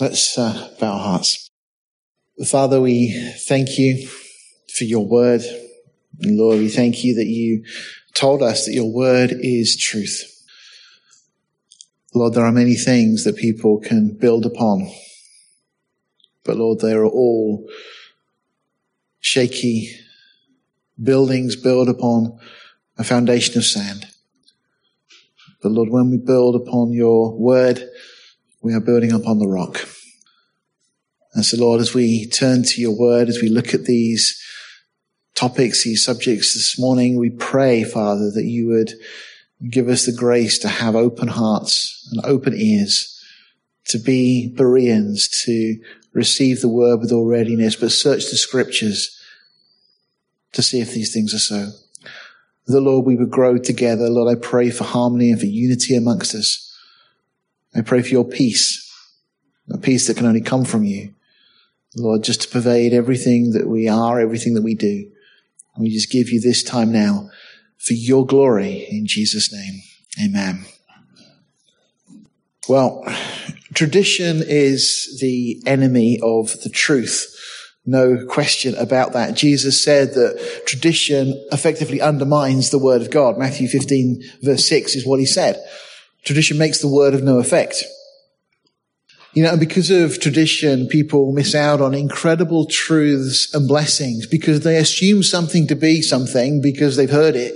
Let's uh, bow our hearts. Father, we thank you for your word. And Lord, we thank you that you told us that your word is truth. Lord, there are many things that people can build upon. But Lord, they are all shaky buildings built upon a foundation of sand. But Lord, when we build upon your word, we are building up on the rock. And so, Lord, as we turn to your word, as we look at these topics, these subjects this morning, we pray, Father, that you would give us the grace to have open hearts and open ears, to be Bereans, to receive the word with all readiness, but search the scriptures to see if these things are so. The Lord, we would grow together. Lord, I pray for harmony and for unity amongst us. I pray for your peace, a peace that can only come from you. Lord, just to pervade everything that we are, everything that we do. And we just give you this time now for your glory in Jesus' name. Amen. Well, tradition is the enemy of the truth. No question about that. Jesus said that tradition effectively undermines the word of God. Matthew 15 verse 6 is what he said. Tradition makes the word of no effect. You know, and because of tradition, people miss out on incredible truths and blessings because they assume something to be something because they've heard it,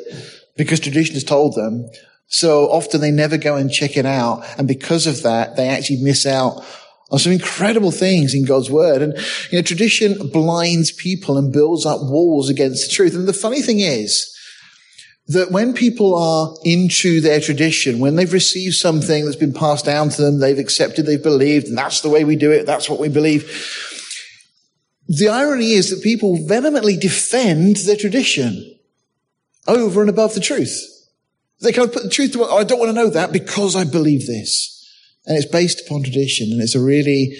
because tradition has told them. So often they never go and check it out. And because of that, they actually miss out on some incredible things in God's word. And, you know, tradition blinds people and builds up walls against the truth. And the funny thing is, that when people are into their tradition, when they've received something that's been passed down to them, they've accepted, they've believed, and that's the way we do it, that's what we believe. The irony is that people vehemently defend their tradition over and above the truth. They kind of put the truth to, I don't want to know that because I believe this. And it's based upon tradition, and it's a really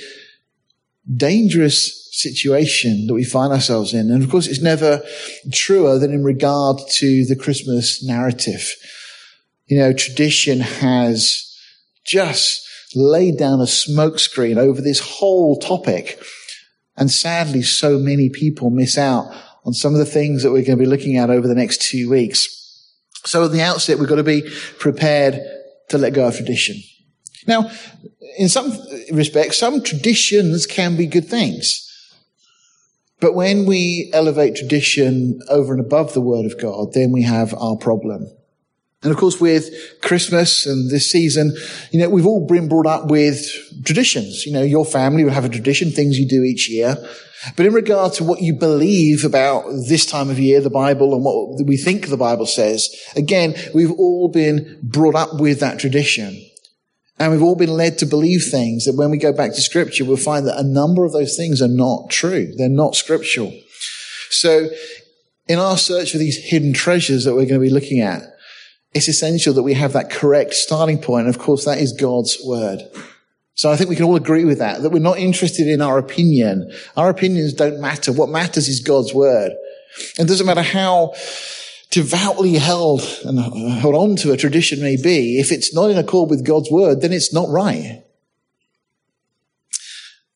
dangerous situation that we find ourselves in. And of course, it's never truer than in regard to the Christmas narrative. You know, tradition has just laid down a smokescreen over this whole topic. And sadly, so many people miss out on some of the things that we're going to be looking at over the next two weeks. So at the outset, we've got to be prepared to let go of tradition. Now, in some respects, some traditions can be good things. But when we elevate tradition over and above the word of God, then we have our problem. And of course, with Christmas and this season, you know, we've all been brought up with traditions. You know, your family will have a tradition, things you do each year. But in regard to what you believe about this time of year, the Bible, and what we think the Bible says, again, we've all been brought up with that tradition. And we've all been led to believe things that when we go back to scripture, we'll find that a number of those things are not true. They're not scriptural. So in our search for these hidden treasures that we're going to be looking at, it's essential that we have that correct starting point. And of course, that is God's word. So I think we can all agree with that, that we're not interested in our opinion. Our opinions don't matter. What matters is God's word. It doesn't matter how devoutly held and hold on to a tradition may be, if it's not in accord with God's word, then it's not right.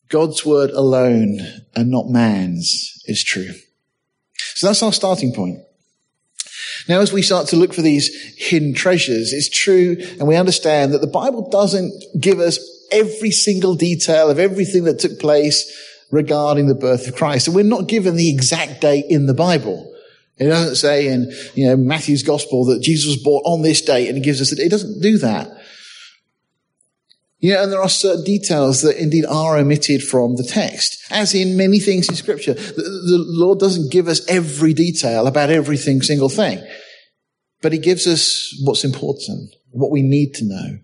God's word alone and not man's is true. So that's our starting point. Now, as we start to look for these hidden treasures, it's true and we understand that the Bible doesn't give us every single detail of everything that took place regarding the birth of Christ. And we're not given the exact date in the Bible. It doesn't say in, you know, Matthew's gospel that Jesus was born on this date and it gives us, it It doesn't do that. Yeah, and there are certain details that indeed are omitted from the text, as in many things in scripture. The, the Lord doesn't give us every detail about everything, single thing, but he gives us what's important, what we need to know.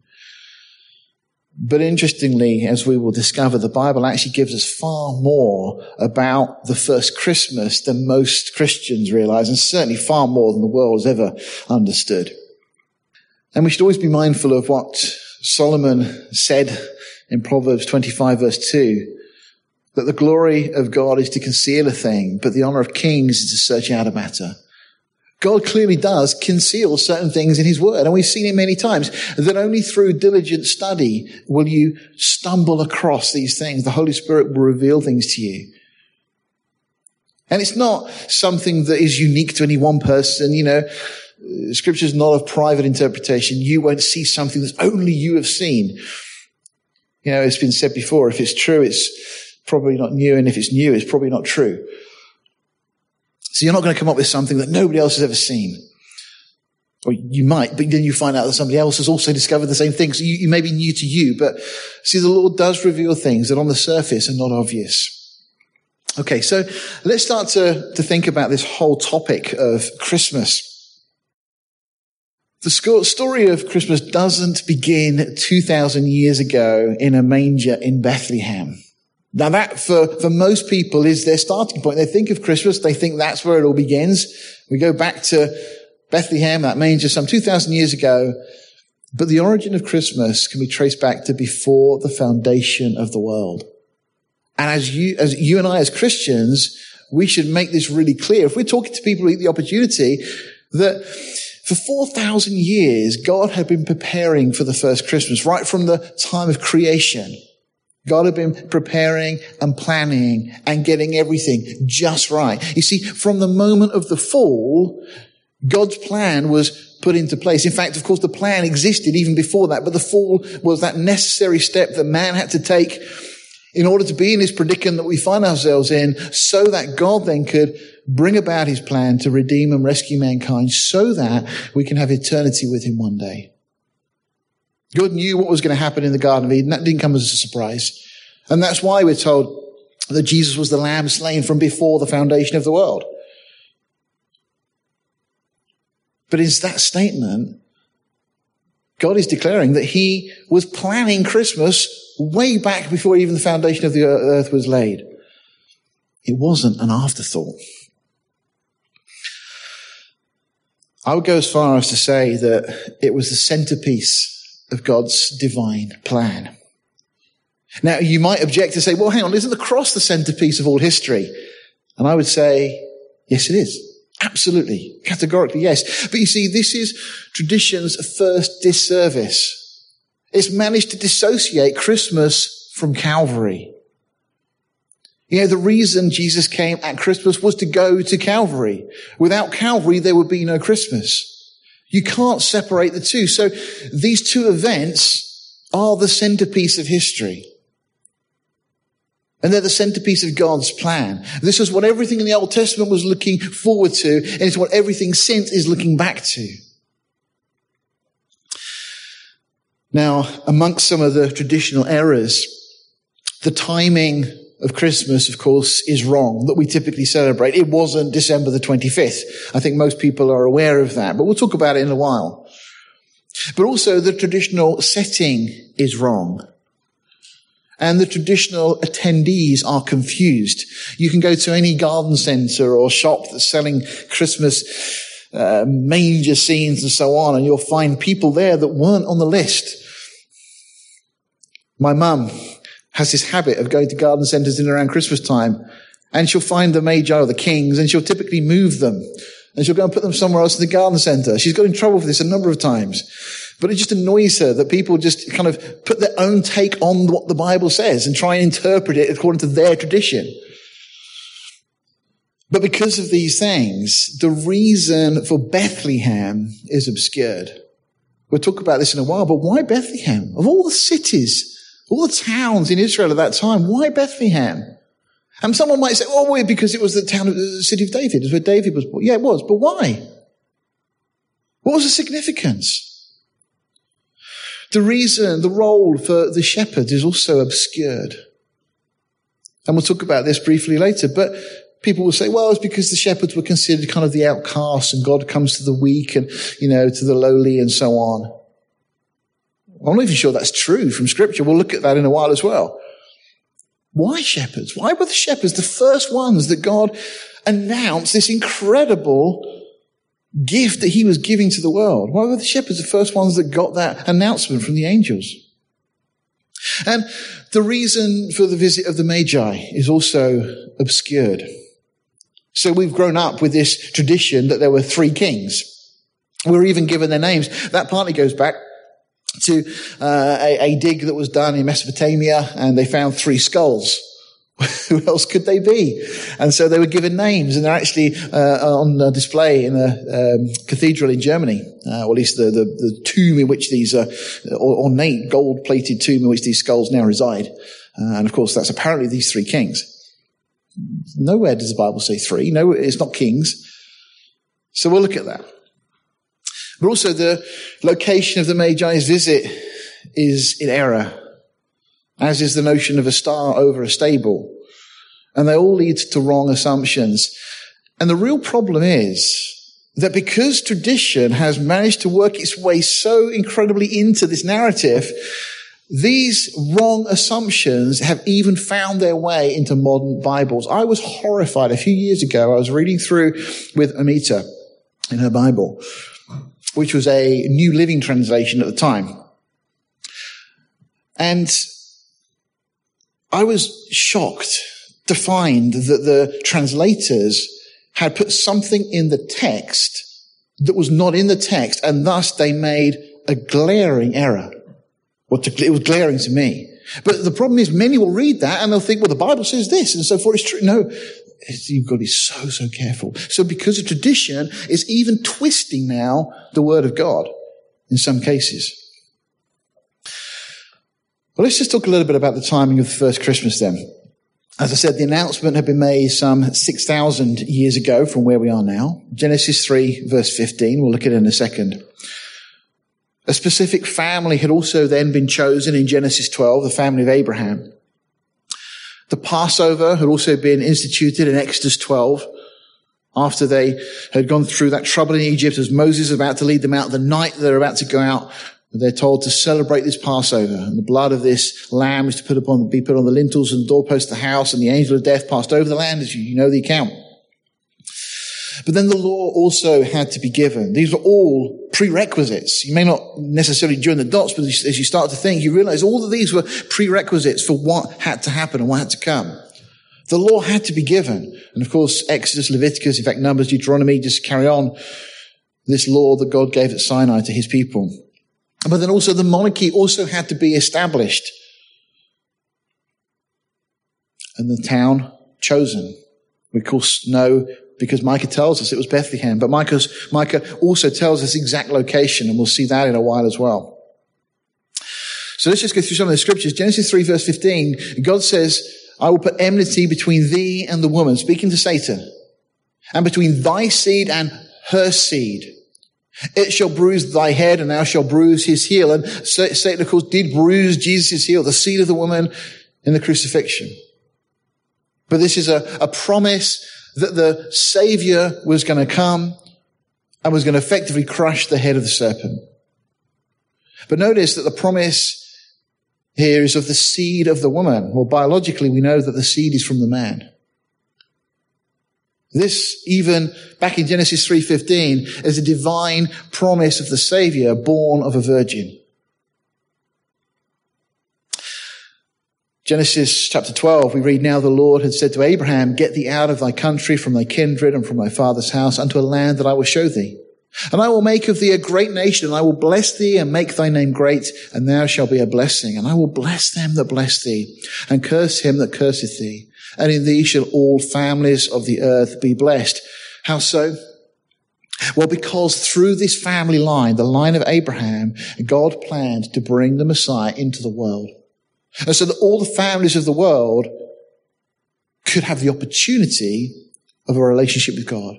But interestingly, as we will discover, the Bible actually gives us far more about the first Christmas than most Christians realize, and certainly far more than the world has ever understood. And we should always be mindful of what Solomon said in Proverbs 25 verse 2, that the glory of God is to conceal a thing, but the honor of kings is to search out a matter. God clearly does conceal certain things in his word. And we've seen it many times that only through diligent study will you stumble across these things. The Holy Spirit will reveal things to you. And it's not something that is unique to any one person. You know, scripture is not of private interpretation. You won't see something that only you have seen. You know, it's been said before, if it's true, it's probably not new. And if it's new, it's probably not true. So you're not going to come up with something that nobody else has ever seen. Or you might, but then you find out that somebody else has also discovered the same thing. So you, you may be new to you, but see, the Lord does reveal things that on the surface are not obvious. Okay, so let's start to, to think about this whole topic of Christmas. The story of Christmas doesn't begin 2,000 years ago in a manger in Bethlehem. Now that for, for most people is their starting point. They think of Christmas, they think that's where it all begins. We go back to Bethlehem, that manger some 2,000 years ago. But the origin of Christmas can be traced back to before the foundation of the world. And as you, as you and I as Christians, we should make this really clear. If we're talking to people who get the opportunity that for 4,000 years, God had been preparing for the first Christmas, right from the time of creation. God had been preparing and planning and getting everything just right. You see, from the moment of the fall, God's plan was put into place. In fact, of course, the plan existed even before that, but the fall was that necessary step that man had to take in order to be in this predicament that we find ourselves in so that God then could bring about his plan to redeem and rescue mankind so that we can have eternity with him one day. God knew what was going to happen in the Garden of Eden. That didn't come as a surprise. And that's why we're told that Jesus was the lamb slain from before the foundation of the world. But in that statement, God is declaring that he was planning Christmas way back before even the foundation of the earth was laid. It wasn't an afterthought. I would go as far as to say that it was the centerpiece of God's divine plan. Now, you might object to say, well, hang on, isn't the cross the centerpiece of all history? And I would say, yes, it is. Absolutely. Categorically, yes. But you see, this is tradition's first disservice. It's managed to dissociate Christmas from Calvary. You know, the reason Jesus came at Christmas was to go to Calvary. Without Calvary, there would be no Christmas. You can't separate the two. So these two events are the centerpiece of history. And they're the centerpiece of God's plan. This is what everything in the Old Testament was looking forward to, and it's what everything since is looking back to. Now, amongst some of the traditional errors, the timing of Christmas, of course, is wrong that we typically celebrate. It wasn't December the 25th. I think most people are aware of that, but we'll talk about it in a while. But also the traditional setting is wrong. And the traditional attendees are confused. You can go to any garden center or shop that's selling Christmas uh, manger scenes and so on, and you'll find people there that weren't on the list. My mum has this habit of going to garden centers in around Christmas time and she'll find the Magi or the Kings and she'll typically move them and she'll go and put them somewhere else in the garden center. She's got in trouble for this a number of times. But it just annoys her that people just kind of put their own take on what the Bible says and try and interpret it according to their tradition. But because of these things, the reason for Bethlehem is obscured. We'll talk about this in a while, but why Bethlehem? Of all the cities all the towns in Israel at that time, why Bethlehem? And someone might say, oh, well, because it was the town of uh, the city of David. It's where David was born. Yeah, it was. But why? What was the significance? The reason, the role for the shepherds is also obscured. And we'll talk about this briefly later. But people will say, well, it's because the shepherds were considered kind of the outcasts and God comes to the weak and, you know, to the lowly and so on. I'm not even sure that's true from scripture. We'll look at that in a while as well. Why shepherds? Why were the shepherds the first ones that God announced this incredible gift that he was giving to the world? Why were the shepherds the first ones that got that announcement from the angels? And the reason for the visit of the Magi is also obscured. So we've grown up with this tradition that there were three kings. We're even given their names. That partly goes back to uh, a, a dig that was done in Mesopotamia, and they found three skulls. Who else could they be? And so they were given names, and they're actually uh, on display in a um, cathedral in Germany, uh, or at least the, the, the, tomb in which these uh, ornate gold-plated tomb in which these skulls now reside. Uh, and of course, that's apparently these three kings. Nowhere does the Bible say three. No, it's not kings. So we'll look at that. But also the location of the Magi's visit is in error, as is the notion of a star over a stable. And they all lead to wrong assumptions. And the real problem is that because tradition has managed to work its way so incredibly into this narrative, these wrong assumptions have even found their way into modern Bibles. I was horrified a few years ago. I was reading through with Amita in her Bible which was a New Living Translation at the time. And I was shocked to find that the translators had put something in the text that was not in the text, and thus they made a glaring error. Well, it was glaring to me. But the problem is many will read that and they'll think, well, the Bible says this and so forth. It's true. No, you've got to be so, so careful. So because of tradition is even twisting now the word of God in some cases. Well, let's just talk a little bit about the timing of the first Christmas then. As I said, the announcement had been made some 6,000 years ago from where we are now. Genesis 3 verse 15. We'll look at it in a second. A specific family had also then been chosen in Genesis 12, the family of Abraham. The Passover had also been instituted in Exodus 12 after they had gone through that trouble in Egypt as Moses is about to lead them out. The night they're about to go out, they're told to celebrate this Passover. And the blood of this lamb is to put upon, be put on the lintels and the doorposts of the house. And the angel of death passed over the land, as you know the account. But then the law also had to be given. These were all prerequisites. You may not necessarily join the dots, but as you start to think, you realize all of these were prerequisites for what had to happen and what had to come. The law had to be given. And of course, Exodus, Leviticus, in fact, Numbers, Deuteronomy just carry on this law that God gave at Sinai to his people. But then also the monarchy also had to be established. And the town chosen. We of course know because Micah tells us it was Bethlehem. But Micah's, Micah also tells us exact location, and we'll see that in a while as well. So let's just go through some of the scriptures. Genesis 3 verse 15, God says, I will put enmity between thee and the woman, speaking to Satan, and between thy seed and her seed. It shall bruise thy head and thou shalt bruise his heel. And Satan, of course, did bruise Jesus' heel, the seed of the woman in the crucifixion. But this is a, a promise that the Savior was going to come and was going to effectively crush the head of the serpent. But notice that the promise here is of the seed of the woman. Well, biologically, we know that the seed is from the man. This, even back in Genesis 3.15, is a divine promise of the Savior born of a virgin. Genesis chapter 12, we read, Now the Lord had said to Abraham, Get thee out of thy country, from thy kindred, and from thy father's house, unto a land that I will show thee. And I will make of thee a great nation, and I will bless thee and make thy name great, and thou shalt be a blessing. And I will bless them that bless thee, and curse him that curseth thee. And in thee shall all families of the earth be blessed. How so? Well, because through this family line, the line of Abraham, God planned to bring the Messiah into the world. And so that all the families of the world could have the opportunity of a relationship with God.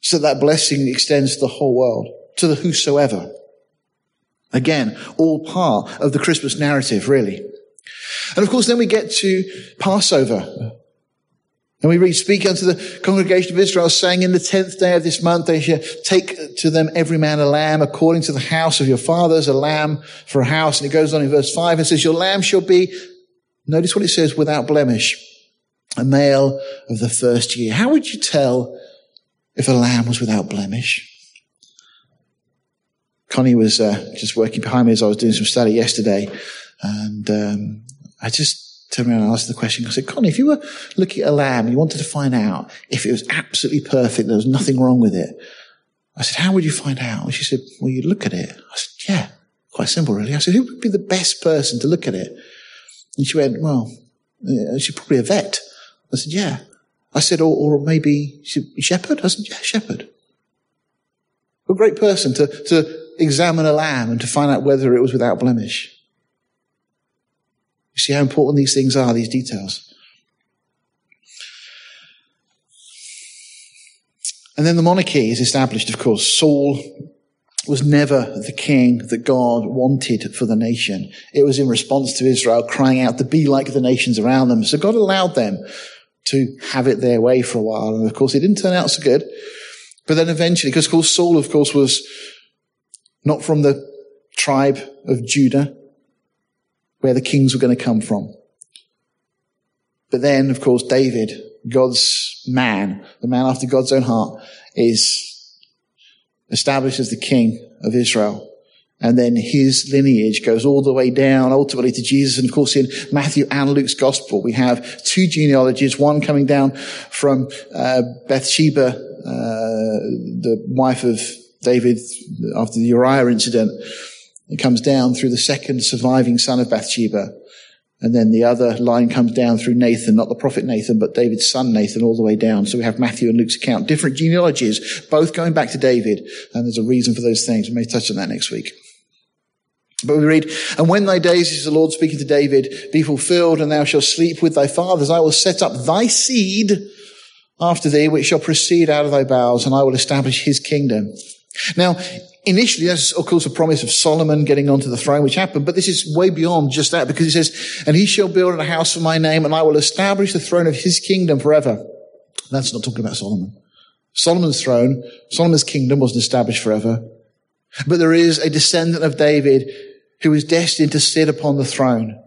So that blessing extends to the whole world, to the whosoever. Again, all part of the Christmas narrative, really. And of course, then we get to Passover. And we read, speak unto the congregation of Israel, saying, in the tenth day of this month, they shall take to them every man a lamb according to the house of your fathers, a lamb for a house. And it goes on in verse five and says, your lamb shall be, notice what it says, without blemish, a male of the first year. How would you tell if a lamb was without blemish? Connie was uh, just working behind me as I was doing some study yesterday. And um, I just turned around and asked the question. I said, Connie, if you were looking at a lamb and you wanted to find out if it was absolutely perfect, there was nothing wrong with it, I said, how would you find out? And she said, well, you'd look at it. I said, yeah, quite simple, really. I said, who would be the best person to look at it? And she went, well, uh, she's probably a vet. I said, yeah. I said, or, or maybe shepherd? I said, yeah, shepherd. A great person to, to examine a lamb and to find out whether it was without blemish. You see how important these things are, these details. And then the monarchy is established, of course. Saul was never the king that God wanted for the nation. It was in response to Israel crying out to be like the nations around them. So God allowed them to have it their way for a while. And of course, it didn't turn out so good. But then eventually, because of course, Saul, of course, was not from the tribe of Judah, where the kings were going to come from. But then, of course, David, God's man, the man after God's own heart, is established as the king of Israel. And then his lineage goes all the way down ultimately to Jesus. And of course, in Matthew and Luke's gospel, we have two genealogies, one coming down from uh, Bathsheba, uh, the wife of David after the Uriah incident. It comes down through the second surviving son of Bathsheba. And then the other line comes down through Nathan, not the prophet Nathan, but David's son Nathan all the way down. So we have Matthew and Luke's account, different genealogies, both going back to David. And there's a reason for those things. We may touch on that next week. But we read, and when thy days, is the Lord speaking to David, be fulfilled, and thou shalt sleep with thy fathers, I will set up thy seed after thee, which shall proceed out of thy bowels, and I will establish his kingdom. Now, initially, that's of course a promise of Solomon getting onto the throne, which happened, but this is way beyond just that because he says, and he shall build a house for my name and I will establish the throne of his kingdom forever. That's not talking about Solomon. Solomon's throne, Solomon's kingdom wasn't established forever, but there is a descendant of David who is destined to sit upon the throne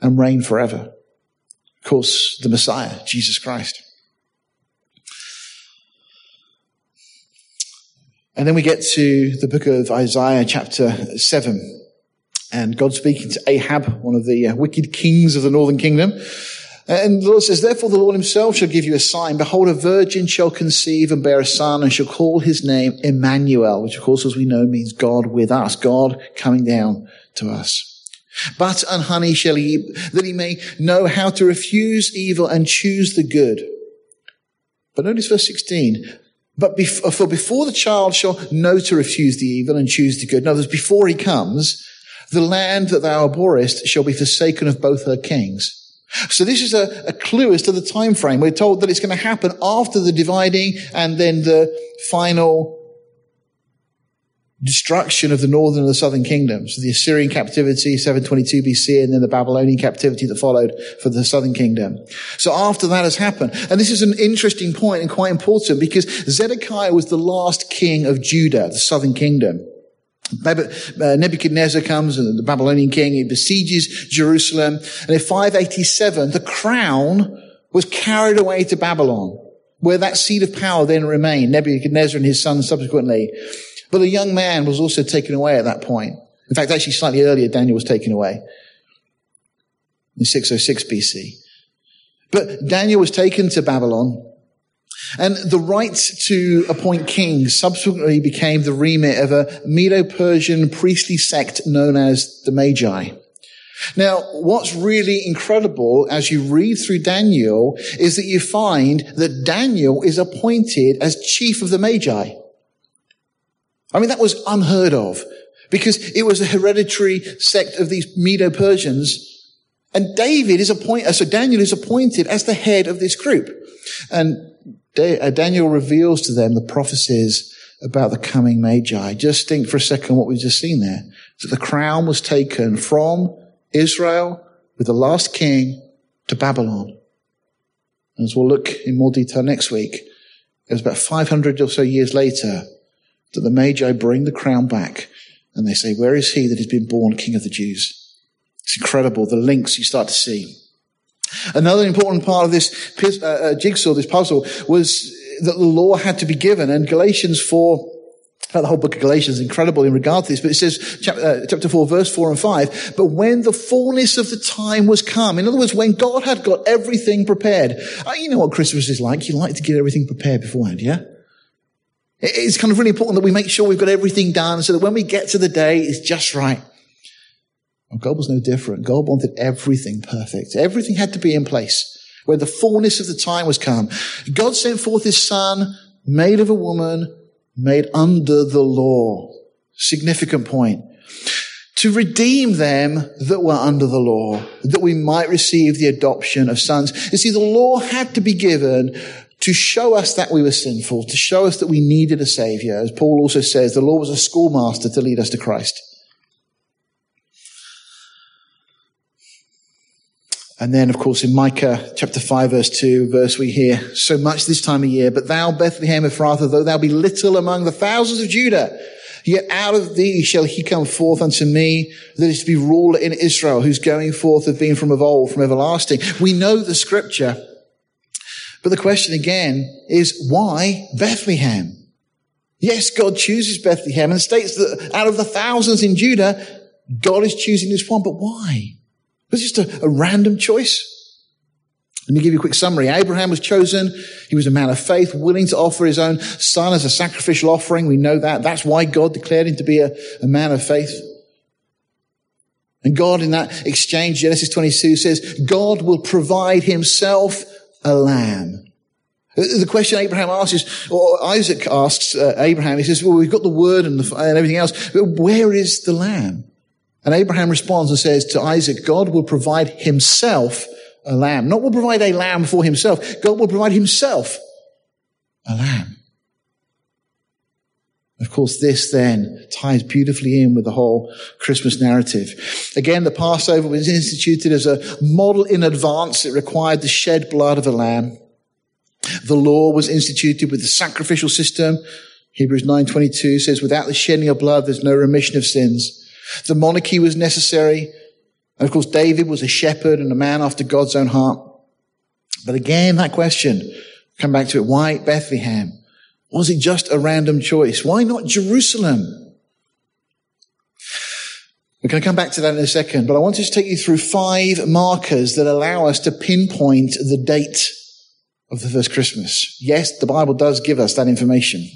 and reign forever. Of course, the Messiah, Jesus Christ. And then we get to the book of Isaiah, chapter 7. And God speaking to Ahab, one of the uh, wicked kings of the northern kingdom. And the Lord says, Therefore the Lord himself shall give you a sign. Behold, a virgin shall conceive and bear a son and shall call his name Emmanuel, which of course, as we know, means God with us, God coming down to us. But and honey shall he that he may know how to refuse evil and choose the good. But notice verse 16. But before, for before the child shall know to refuse the evil and choose the good, in other words, before he comes, the land that thou abhorrest shall be forsaken of both her kings. So this is a, a clue as to the time frame. We're told that it's going to happen after the dividing and then the final destruction of the northern and the southern kingdoms, the Assyrian captivity, 722 BC, and then the Babylonian captivity that followed for the southern kingdom. So after that has happened, and this is an interesting point and quite important because Zedekiah was the last king of Judah, the southern kingdom. Uh, Nebuchadnezzar comes and the Babylonian king, he besieges Jerusalem. And in 587, the crown was carried away to Babylon, where that seat of power then remained. Nebuchadnezzar and his sons subsequently but a young man was also taken away at that point. In fact, actually slightly earlier, Daniel was taken away in 606 BC. But Daniel was taken to Babylon and the right to appoint kings subsequently became the remit of a Medo-Persian priestly sect known as the Magi. Now, what's really incredible as you read through Daniel is that you find that Daniel is appointed as chief of the Magi. I mean, that was unheard of because it was a hereditary sect of these Medo-Persians. And David is appointed, so Daniel is appointed as the head of this group. And uh, Daniel reveals to them the prophecies about the coming Magi. Just think for a second what we've just seen there. That the crown was taken from Israel with the last king to Babylon. And as we'll look in more detail next week, it was about 500 or so years later that the Magi bring the crown back and they say, where is he that has been born king of the Jews? It's incredible, the links you start to see. Another important part of this uh, uh, jigsaw, this puzzle, was that the law had to be given. And Galatians 4, the whole book of Galatians is incredible in regard to this, but it says, chapter, uh, chapter 4, verse 4 and 5, but when the fullness of the time was come, in other words, when God had got everything prepared, uh, you know what Christmas is like. You like to get everything prepared beforehand, yeah? It's kind of really important that we make sure we've got everything done so that when we get to the day, it's just right. Well, God was no different. God wanted everything perfect. Everything had to be in place. When the fullness of the time was come, God sent forth his son, made of a woman, made under the law. Significant point. To redeem them that were under the law, that we might receive the adoption of sons. You see, the law had to be given to show us that we were sinful, to show us that we needed a savior. As Paul also says, the law was a schoolmaster to lead us to Christ. And then, of course, in Micah chapter 5, verse 2, verse we hear so much this time of year, but thou, Bethlehem Ephrathah, though thou be little among the thousands of Judah, yet out of thee shall he come forth unto me that is to be ruler in Israel, whose going forth have been from of old, from everlasting. We know the scripture, but the question again is why Bethlehem? Yes, God chooses Bethlehem and states that out of the thousands in Judah, God is choosing this one, but why? Was just a, a random choice? Let me give you a quick summary. Abraham was chosen. He was a man of faith, willing to offer his own son as a sacrificial offering. We know that. That's why God declared him to be a, a man of faith. And God in that exchange, Genesis 22 says, God will provide himself a lamb. The question Abraham asks is, or Isaac asks uh, Abraham, he says, well, we've got the word and, the, and everything else, but where is the lamb? And Abraham responds and says to Isaac, God will provide himself a lamb. Not will provide a lamb for himself. God will provide himself a lamb. Of course, this then ties beautifully in with the whole Christmas narrative. Again, the Passover was instituted as a model in advance. It required the shed blood of a lamb. The law was instituted with the sacrificial system. Hebrews 9.22 says, without the shedding of blood, there's no remission of sins. The monarchy was necessary. And of course, David was a shepherd and a man after God's own heart. But again, that question, come back to it. Why Bethlehem? Was it just a random choice? Why not Jerusalem? We're going to come back to that in a second, but I want to just take you through five markers that allow us to pinpoint the date of the first Christmas. Yes, the Bible does give us that information.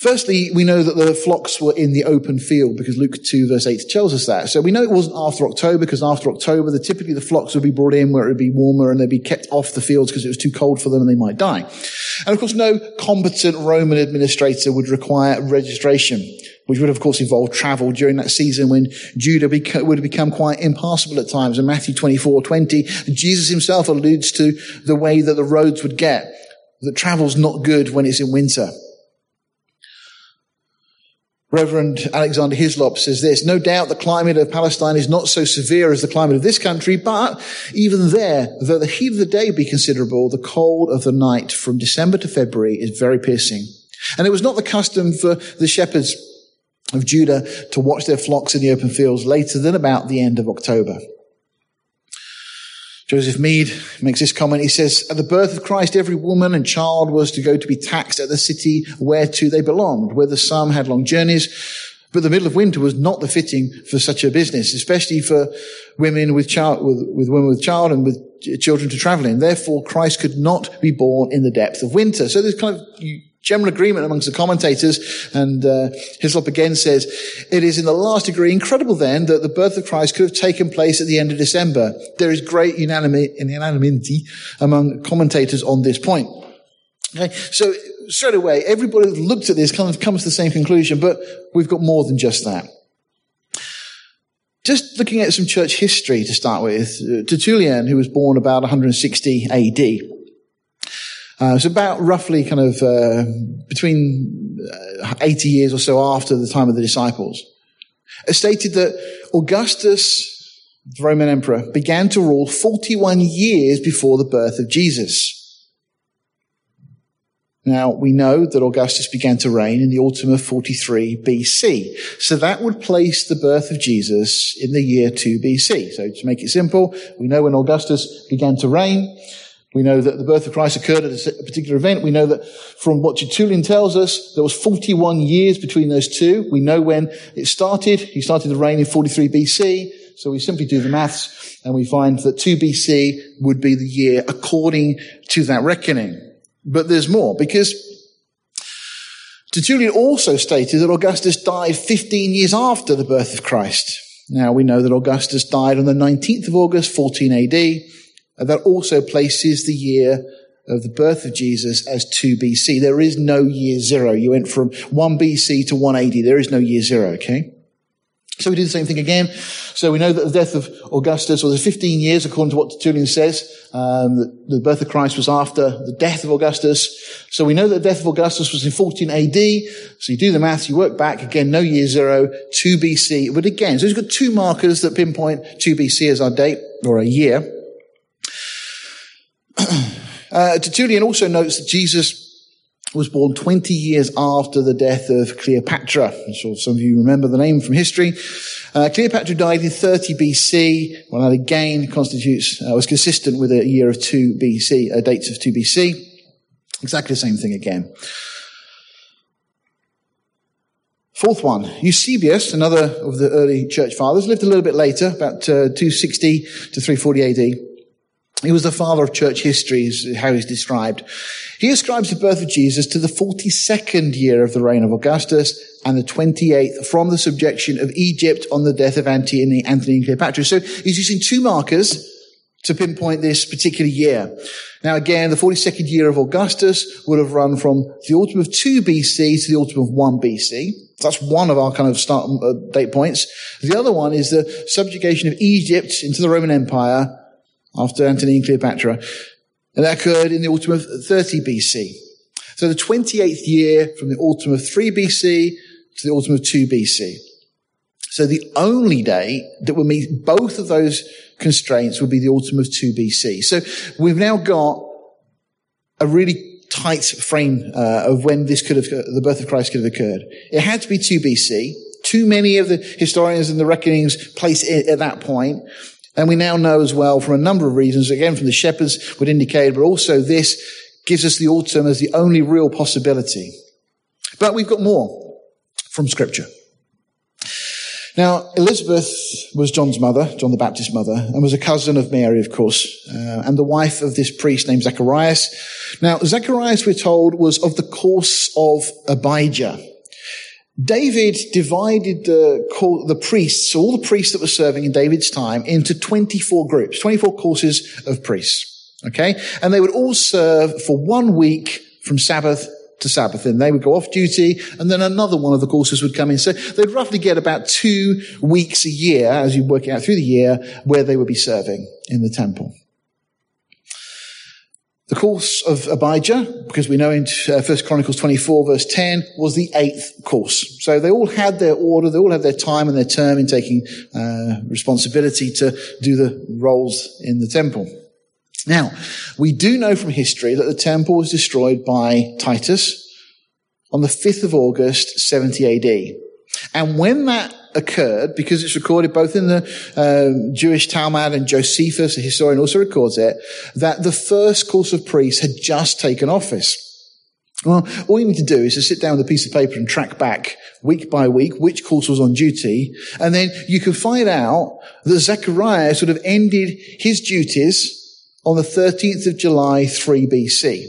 Firstly, we know that the flocks were in the open field because Luke 2 verse 8 tells us that. So we know it wasn't after October because after October, the, typically the flocks would be brought in where it would be warmer and they'd be kept off the fields because it was too cold for them and they might die. And of course, no competent Roman administrator would require registration, which would of course involve travel during that season when Judah would become quite impassable at times. In Matthew 24, 20, Jesus himself alludes to the way that the roads would get, that travel's not good when it's in winter. Reverend Alexander Hislop says this, no doubt the climate of Palestine is not so severe as the climate of this country, but even there, though the heat of the day be considerable, the cold of the night from December to February is very piercing. And it was not the custom for the shepherds of Judah to watch their flocks in the open fields later than about the end of October. Joseph Mead makes this comment. He says, At the birth of Christ, every woman and child was to go to be taxed at the city whereto they belonged, whether some had long journeys. But the middle of winter was not the fitting for such a business, especially for women with child, with, with women with child and with children to travel in. Therefore, Christ could not be born in the depth of winter. So there's kind of general agreement amongst the commentators, and uh, Hislop again says, it is in the last degree incredible then that the birth of Christ could have taken place at the end of December. There is great unanimity among commentators on this point. Okay, so straight away, everybody that looked at this kind of comes to the same conclusion, but we've got more than just that. Just looking at some church history to start with, uh, Tertullian, who was born about 160 AD, uh, it's about roughly kind of uh, between uh, 80 years or so after the time of the disciples. It stated that Augustus, the Roman emperor, began to rule 41 years before the birth of Jesus. Now, we know that Augustus began to reign in the autumn of 43 BC. So that would place the birth of Jesus in the year 2 BC. So to make it simple, we know when Augustus began to reign, We know that the birth of Christ occurred at a particular event. We know that from what Tertullian tells us, there was 41 years between those two. We know when it started. He started the reign in 43 BC. So we simply do the maths and we find that 2 BC would be the year according to that reckoning. But there's more because Tertullian also stated that Augustus died 15 years after the birth of Christ. Now we know that Augustus died on the 19th of August, 14 AD. And that also places the year of the birth of Jesus as 2 BC. There is no year zero. You went from 1 BC to 180. There is no year zero, okay? So we do the same thing again. So we know that the death of Augustus was 15 years, according to what Tertullian says. Um, the, the, birth of Christ was after the death of Augustus. So we know that the death of Augustus was in 14 AD. So you do the maths, you work back, again, no year zero, 2 BC. But again, so we've got two markers that pinpoint 2 BC as our date, or a year. uh, Tertullian also notes that Jesus was born 20 years after the death of Cleopatra. I'm sure some of you remember the name from history. Uh, Cleopatra died in 30 BC. Well, that again constitutes, uh, was consistent with a year of 2 BC, uh, dates of 2 BC. Exactly the same thing again. Fourth one, Eusebius, another of the early church fathers, lived a little bit later, about uh, 260 to 340 AD. He was the father of church history, is how he's described. He ascribes the birth of Jesus to the 42nd year of the reign of Augustus and the 28th from the subjection of Egypt on the death of Antony, and Cleopatra. So he's using two markers to pinpoint this particular year. Now again, the 42nd year of Augustus would have run from the autumn of 2 BC to the autumn of 1 BC. That's one of our kind of start uh, date points. The other one is the subjugation of Egypt into the Roman Empire after Antony and Cleopatra. And that occurred in the autumn of 30 BC. So the 28th year from the autumn of 3 BC to the autumn of 2 BC. So the only day that would meet both of those constraints would be the autumn of 2 BC. So we've now got a really tight frame uh, of when this could have, the birth of Christ could have occurred. It had to be 2 BC. Too many of the historians and the reckonings place it at that point. And we now know as well from a number of reasons, again from the shepherds would indicate, but also this gives us the autumn as the only real possibility. But we've got more from scripture. Now, Elizabeth was John's mother, John the Baptist's mother, and was a cousin of Mary, of course, uh, and the wife of this priest named Zacharias. Now, Zacharias, we're told, was of the course of Abijah. David divided the, the priests, all the priests that were serving in David's time, into 24 groups, 24 courses of priests. Okay? And they would all serve for one week from Sabbath to Sabbath. And they would go off duty, and then another one of the courses would come in. So they'd roughly get about two weeks a year, as you work out through the year, where they would be serving in the temple. The course of Abijah, because we know in uh, First Chronicles 24 verse 10, was the eighth course. So they all had their order, they all had their time and their term in taking uh, responsibility to do the roles in the temple. Now, we do know from history that the temple was destroyed by Titus on the 5th of August, 70 AD. And when that occurred, because it's recorded both in the uh, Jewish Talmud and Josephus, the historian also records it, that the first course of priests had just taken office. Well, all you need to do is to sit down with a piece of paper and track back week by week which course was on duty, and then you can find out that Zechariah sort of ended his duties on the 13th of July, 3 BC.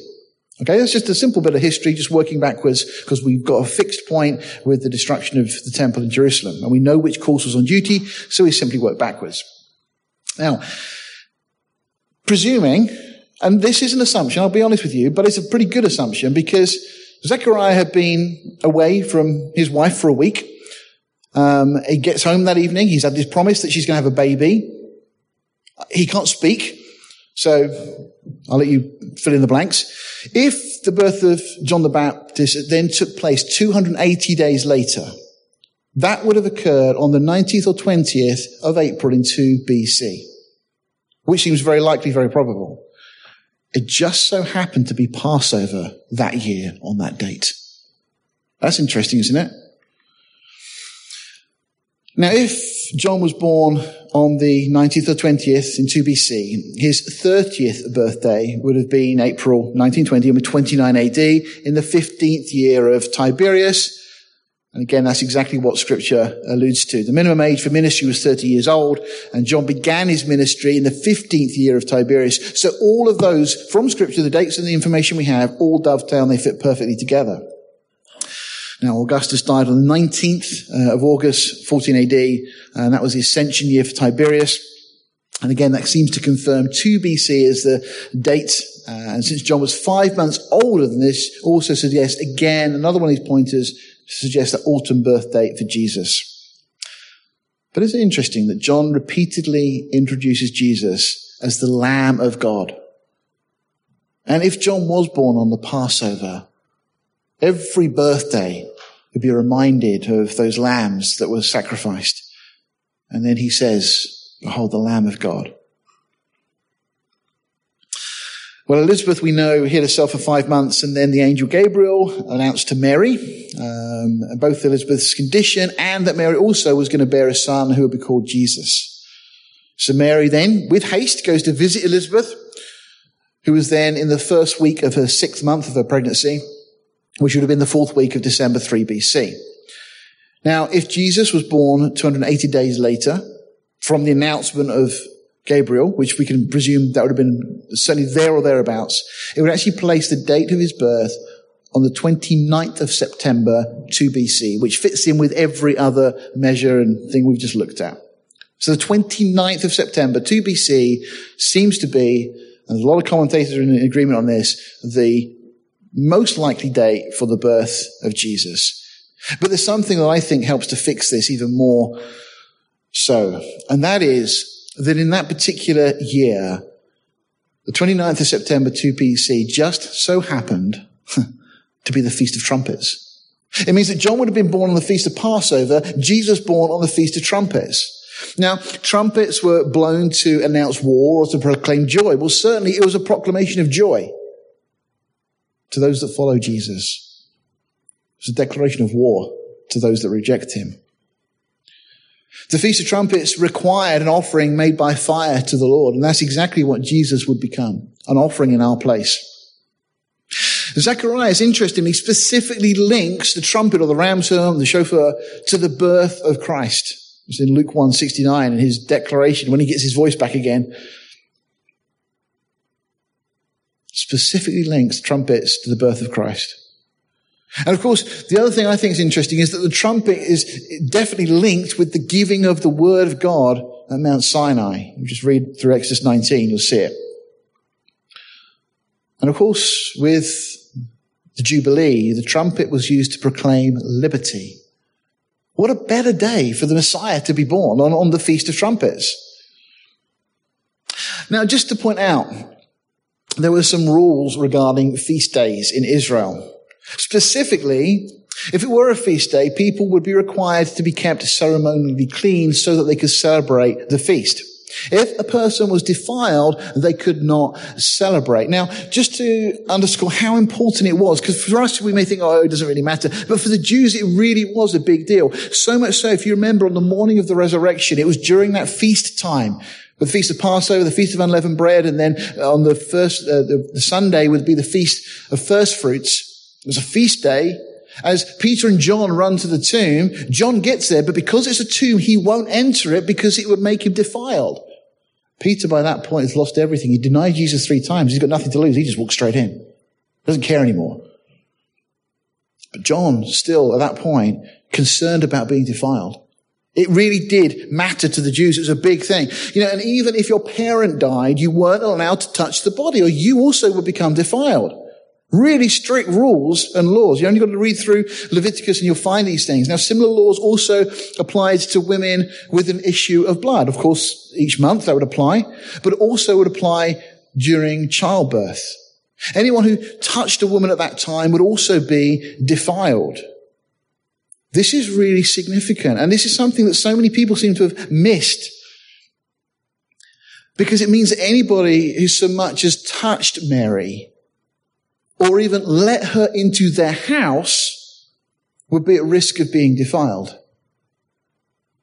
Okay, that's just a simple bit of history, just working backwards, because we've got a fixed point with the destruction of the temple in Jerusalem, and we know which course was on duty, so we simply work backwards. Now, presuming, and this is an assumption, I'll be honest with you, but it's a pretty good assumption because Zechariah had been away from his wife for a week. Um, he gets home that evening. He's had this promise that she's going to have a baby. He can't speak. So I'll let you fill in the blanks. If the birth of John the Baptist then took place 280 days later, that would have occurred on the 19th or 20th of April in 2 BC, which seems very likely, very probable. It just so happened to be Passover that year on that date. That's interesting, isn't it? Now, if John was born on the 19th or 20th in 2 BC, his 30th birthday would have been April 1920 and 29 AD in the 15th year of Tiberius. And again, that's exactly what scripture alludes to. The minimum age for ministry was 30 years old, and John began his ministry in the 15th year of Tiberius. So all of those from scripture, the dates and the information we have, all dovetail and they fit perfectly together. Now, Augustus died on the 19th uh, of August, 14 AD, and that was the ascension year for Tiberius. And again, that seems to confirm 2 BC as the date. Uh, and since John was five months older than this, also suggests again, another one of these pointers suggests the autumn birth date for Jesus. But it's interesting that John repeatedly introduces Jesus as the Lamb of God. And if John was born on the Passover, every birthday would be reminded of those lambs that were sacrificed. And then he says, behold the Lamb of God. Well, Elizabeth, we know, hid herself for five months, and then the angel Gabriel announced to Mary um, both Elizabeth's condition and that Mary also was going to bear a son who would be called Jesus. So Mary then, with haste, goes to visit Elizabeth, who was then in the first week of her sixth month of her pregnancy which would have been the fourth week of December 3 BC. Now, if Jesus was born 280 days later from the announcement of Gabriel, which we can presume that would have been certainly there or thereabouts, it would actually place the date of his birth on the 29th of September 2 BC, which fits in with every other measure and thing we've just looked at. So the 29th of September 2 BC seems to be, and a lot of commentators are in agreement on this, the most likely date for the birth of Jesus. But there's something that I think helps to fix this even more so. And that is that in that particular year, the 29th of September 2 BC just so happened to be the Feast of Trumpets. It means that John would have been born on the Feast of Passover, Jesus born on the Feast of Trumpets. Now, trumpets were blown to announce war or to proclaim joy. Well, certainly it was a proclamation of joy to those that follow Jesus. It's a declaration of war to those that reject him. The Feast of Trumpets required an offering made by fire to the Lord, and that's exactly what Jesus would become, an offering in our place. Zechariah, interestingly, specifically links the trumpet or the ram's horn, the shofar, to the birth of Christ. It's in Luke 169 in his declaration when he gets his voice back again specifically links trumpets to the birth of Christ. And of course, the other thing I think is interesting is that the trumpet is definitely linked with the giving of the word of God at Mount Sinai. You just read through Exodus 19, you'll see it. And of course, with the Jubilee, the trumpet was used to proclaim liberty. What a better day for the Messiah to be born on, on the Feast of Trumpets. Now, just to point out, there were some rules regarding feast days in Israel. Specifically, if it were a feast day, people would be required to be kept ceremonially clean so that they could celebrate the feast. If a person was defiled, they could not celebrate. Now, just to underscore how important it was, because for us, we may think, oh, it doesn't really matter. But for the Jews, it really was a big deal. So much so, if you remember on the morning of the resurrection, it was during that feast time the Feast of Passover, the Feast of Unleavened Bread, and then on the first, uh, the, the Sunday would be the Feast of First Fruits. It was a feast day. As Peter and John run to the tomb, John gets there, but because it's a tomb, he won't enter it because it would make him defiled. Peter, by that point, has lost everything. He denied Jesus three times. He's got nothing to lose. He just walks straight in. Doesn't care anymore. But John, still at that point, concerned about being defiled. It really did matter to the Jews. It was a big thing. You know, and even if your parent died, you weren't allowed to touch the body or you also would become defiled. Really strict rules and laws. You only got to read through Leviticus and you'll find these things. Now, similar laws also applied to women with an issue of blood. Of course, each month that would apply, but also would apply during childbirth. Anyone who touched a woman at that time would also be defiled. This is really significant. And this is something that so many people seem to have missed. Because it means that anybody who so much as touched Mary or even let her into their house would be at risk of being defiled.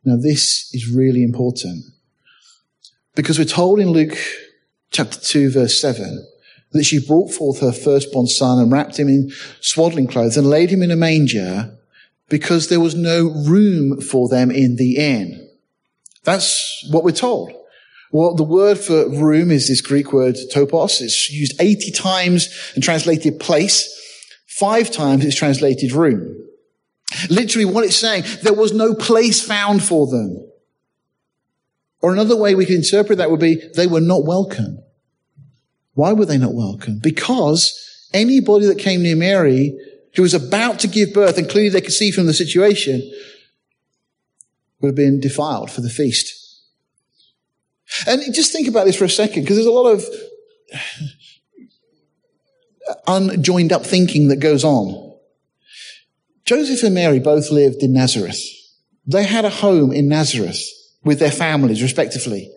Now, this is really important because we're told in Luke chapter 2, verse 7, that she brought forth her firstborn son and wrapped him in swaddling clothes and laid him in a manger because there was no room for them in the inn. That's what we're told. Well, the word for room is this Greek word topos. It's used 80 times and translated place. Five times it's translated room. Literally what it's saying, there was no place found for them. Or another way we could interpret that would be they were not welcome. Why were they not welcome? Because anybody that came near Mary who was about to give birth, and clearly they could see from the situation, would have been defiled for the feast. And just think about this for a second, because there's a lot of unjoined up thinking that goes on. Joseph and Mary both lived in Nazareth. They had a home in Nazareth with their families, respectively.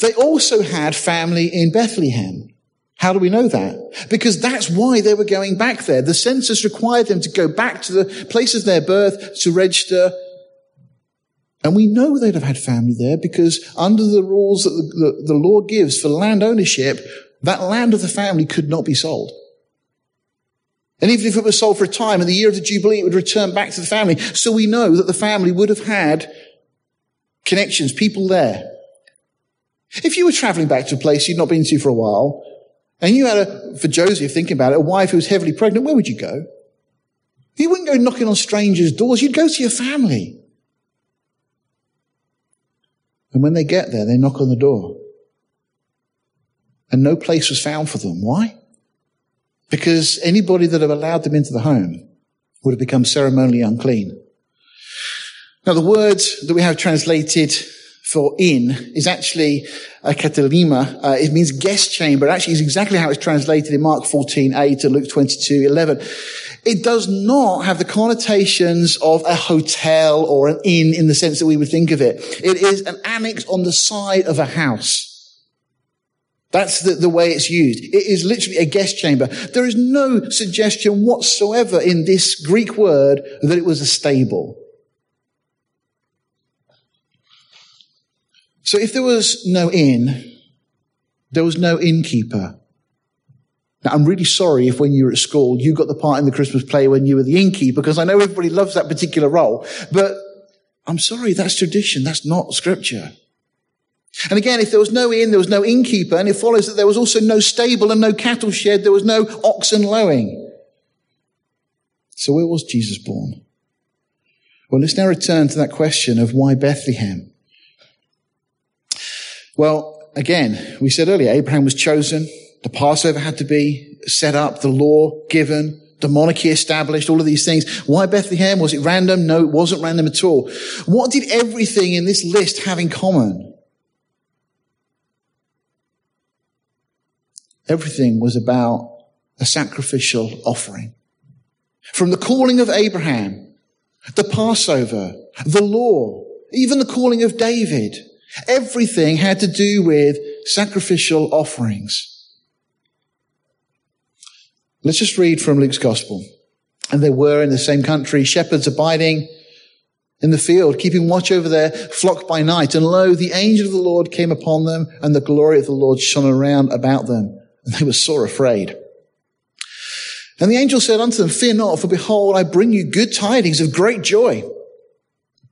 They also had family in Bethlehem. How do we know that? Because that's why they were going back there. The census required them to go back to the place of their birth to register. And we know they'd have had family there because under the rules that the, the, the law gives for land ownership, that land of the family could not be sold. And even if it was sold for a time, in the year of the Jubilee, it would return back to the family. So we know that the family would have had connections, people there. If you were traveling back to a place you'd not been to for a while, and you had a, for Joseph, thinking about it, a wife who was heavily pregnant, where would you go? You wouldn't go knocking on strangers' doors, you'd go to your family. And when they get there, they knock on the door. And no place was found for them. Why? Because anybody that had allowed them into the home would have become ceremonially unclean. Now, the word that we have translated for inn is actually a kataluma. Uh, it means guest chamber. It actually is exactly how it's translated in Mark 14, 8 and Luke 22, 11. It does not have the connotations of a hotel or an inn in the sense that we would think of it. It is an annex on the side of a house. That's the, the way it's used. It is literally a guest chamber. There is no suggestion whatsoever in this Greek word that it was a stable. So if there was no inn, there was no innkeeper. Now, I'm really sorry if when you were at school, you got the part in the Christmas play when you were the innkeeper, because I know everybody loves that particular role. But I'm sorry, that's tradition. That's not scripture. And again, if there was no inn, there was no innkeeper, and it follows that there was also no stable and no cattle shed, there was no oxen lowing. So where was Jesus born? Well, let's now return to that question of why Bethlehem? Well, again, we said earlier, Abraham was chosen. The Passover had to be set up, the law given, the monarchy established, all of these things. Why Bethlehem? Was it random? No, it wasn't random at all. What did everything in this list have in common? Everything was about a sacrificial offering. From the calling of Abraham, the Passover, the law, even the calling of David, Everything had to do with sacrificial offerings. Let's just read from Luke's gospel. And there were in the same country shepherds abiding in the field, keeping watch over their flock by night. And lo, the angel of the Lord came upon them and the glory of the Lord shone around about them. And they were sore afraid. And the angel said unto them, Fear not, for behold, I bring you good tidings of great joy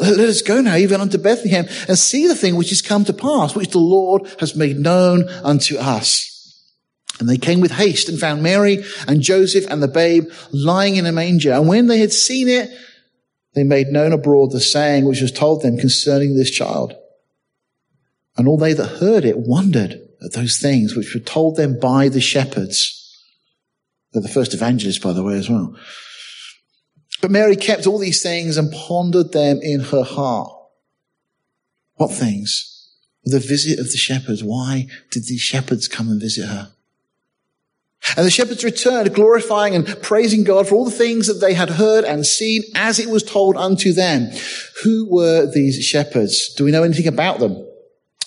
let us go now even unto Bethlehem and see the thing which is come to pass, which the Lord has made known unto us. And they came with haste and found Mary and Joseph and the babe lying in a manger. And when they had seen it, they made known abroad the saying which was told them concerning this child. And all they that heard it wondered at those things which were told them by the shepherds. They're the first evangelists, by the way, as well. But Mary kept all these things and pondered them in her heart. What things? The visit of the shepherds. Why did these shepherds come and visit her? And the shepherds returned, glorifying and praising God for all the things that they had heard and seen as it was told unto them. Who were these shepherds? Do we know anything about them?